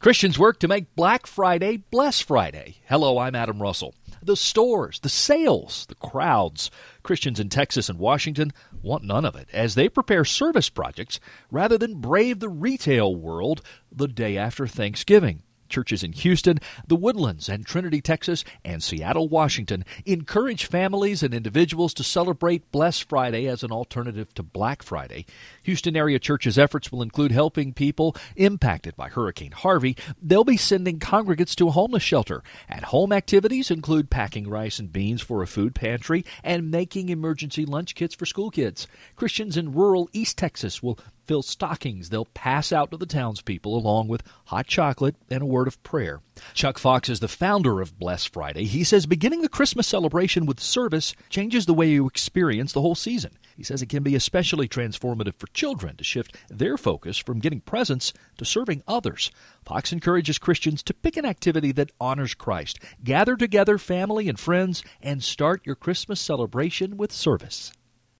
Christians work to make Black Friday Bless Friday. Hello, I'm Adam Russell. The stores, the sales, the crowds. Christians in Texas and Washington want none of it as they prepare service projects rather than brave the retail world the day after Thanksgiving. Churches in Houston, the Woodlands, and Trinity, Texas, and Seattle, Washington encourage families and individuals to celebrate Bless Friday as an alternative to Black Friday. Houston area churches' efforts will include helping people impacted by Hurricane Harvey. They'll be sending congregants to a homeless shelter. At home activities include packing rice and beans for a food pantry and making emergency lunch kits for school kids. Christians in rural East Texas will fill stockings they'll pass out to the townspeople along with hot chocolate and a word of prayer. Chuck Fox is the founder of Bless Friday. He says beginning the Christmas celebration with service changes the way you experience the whole season. He says it can be especially transformative for children to shift their focus from getting presents to serving others. Fox encourages Christians to pick an activity that honors Christ. Gather together, family and friends, and start your Christmas celebration with service.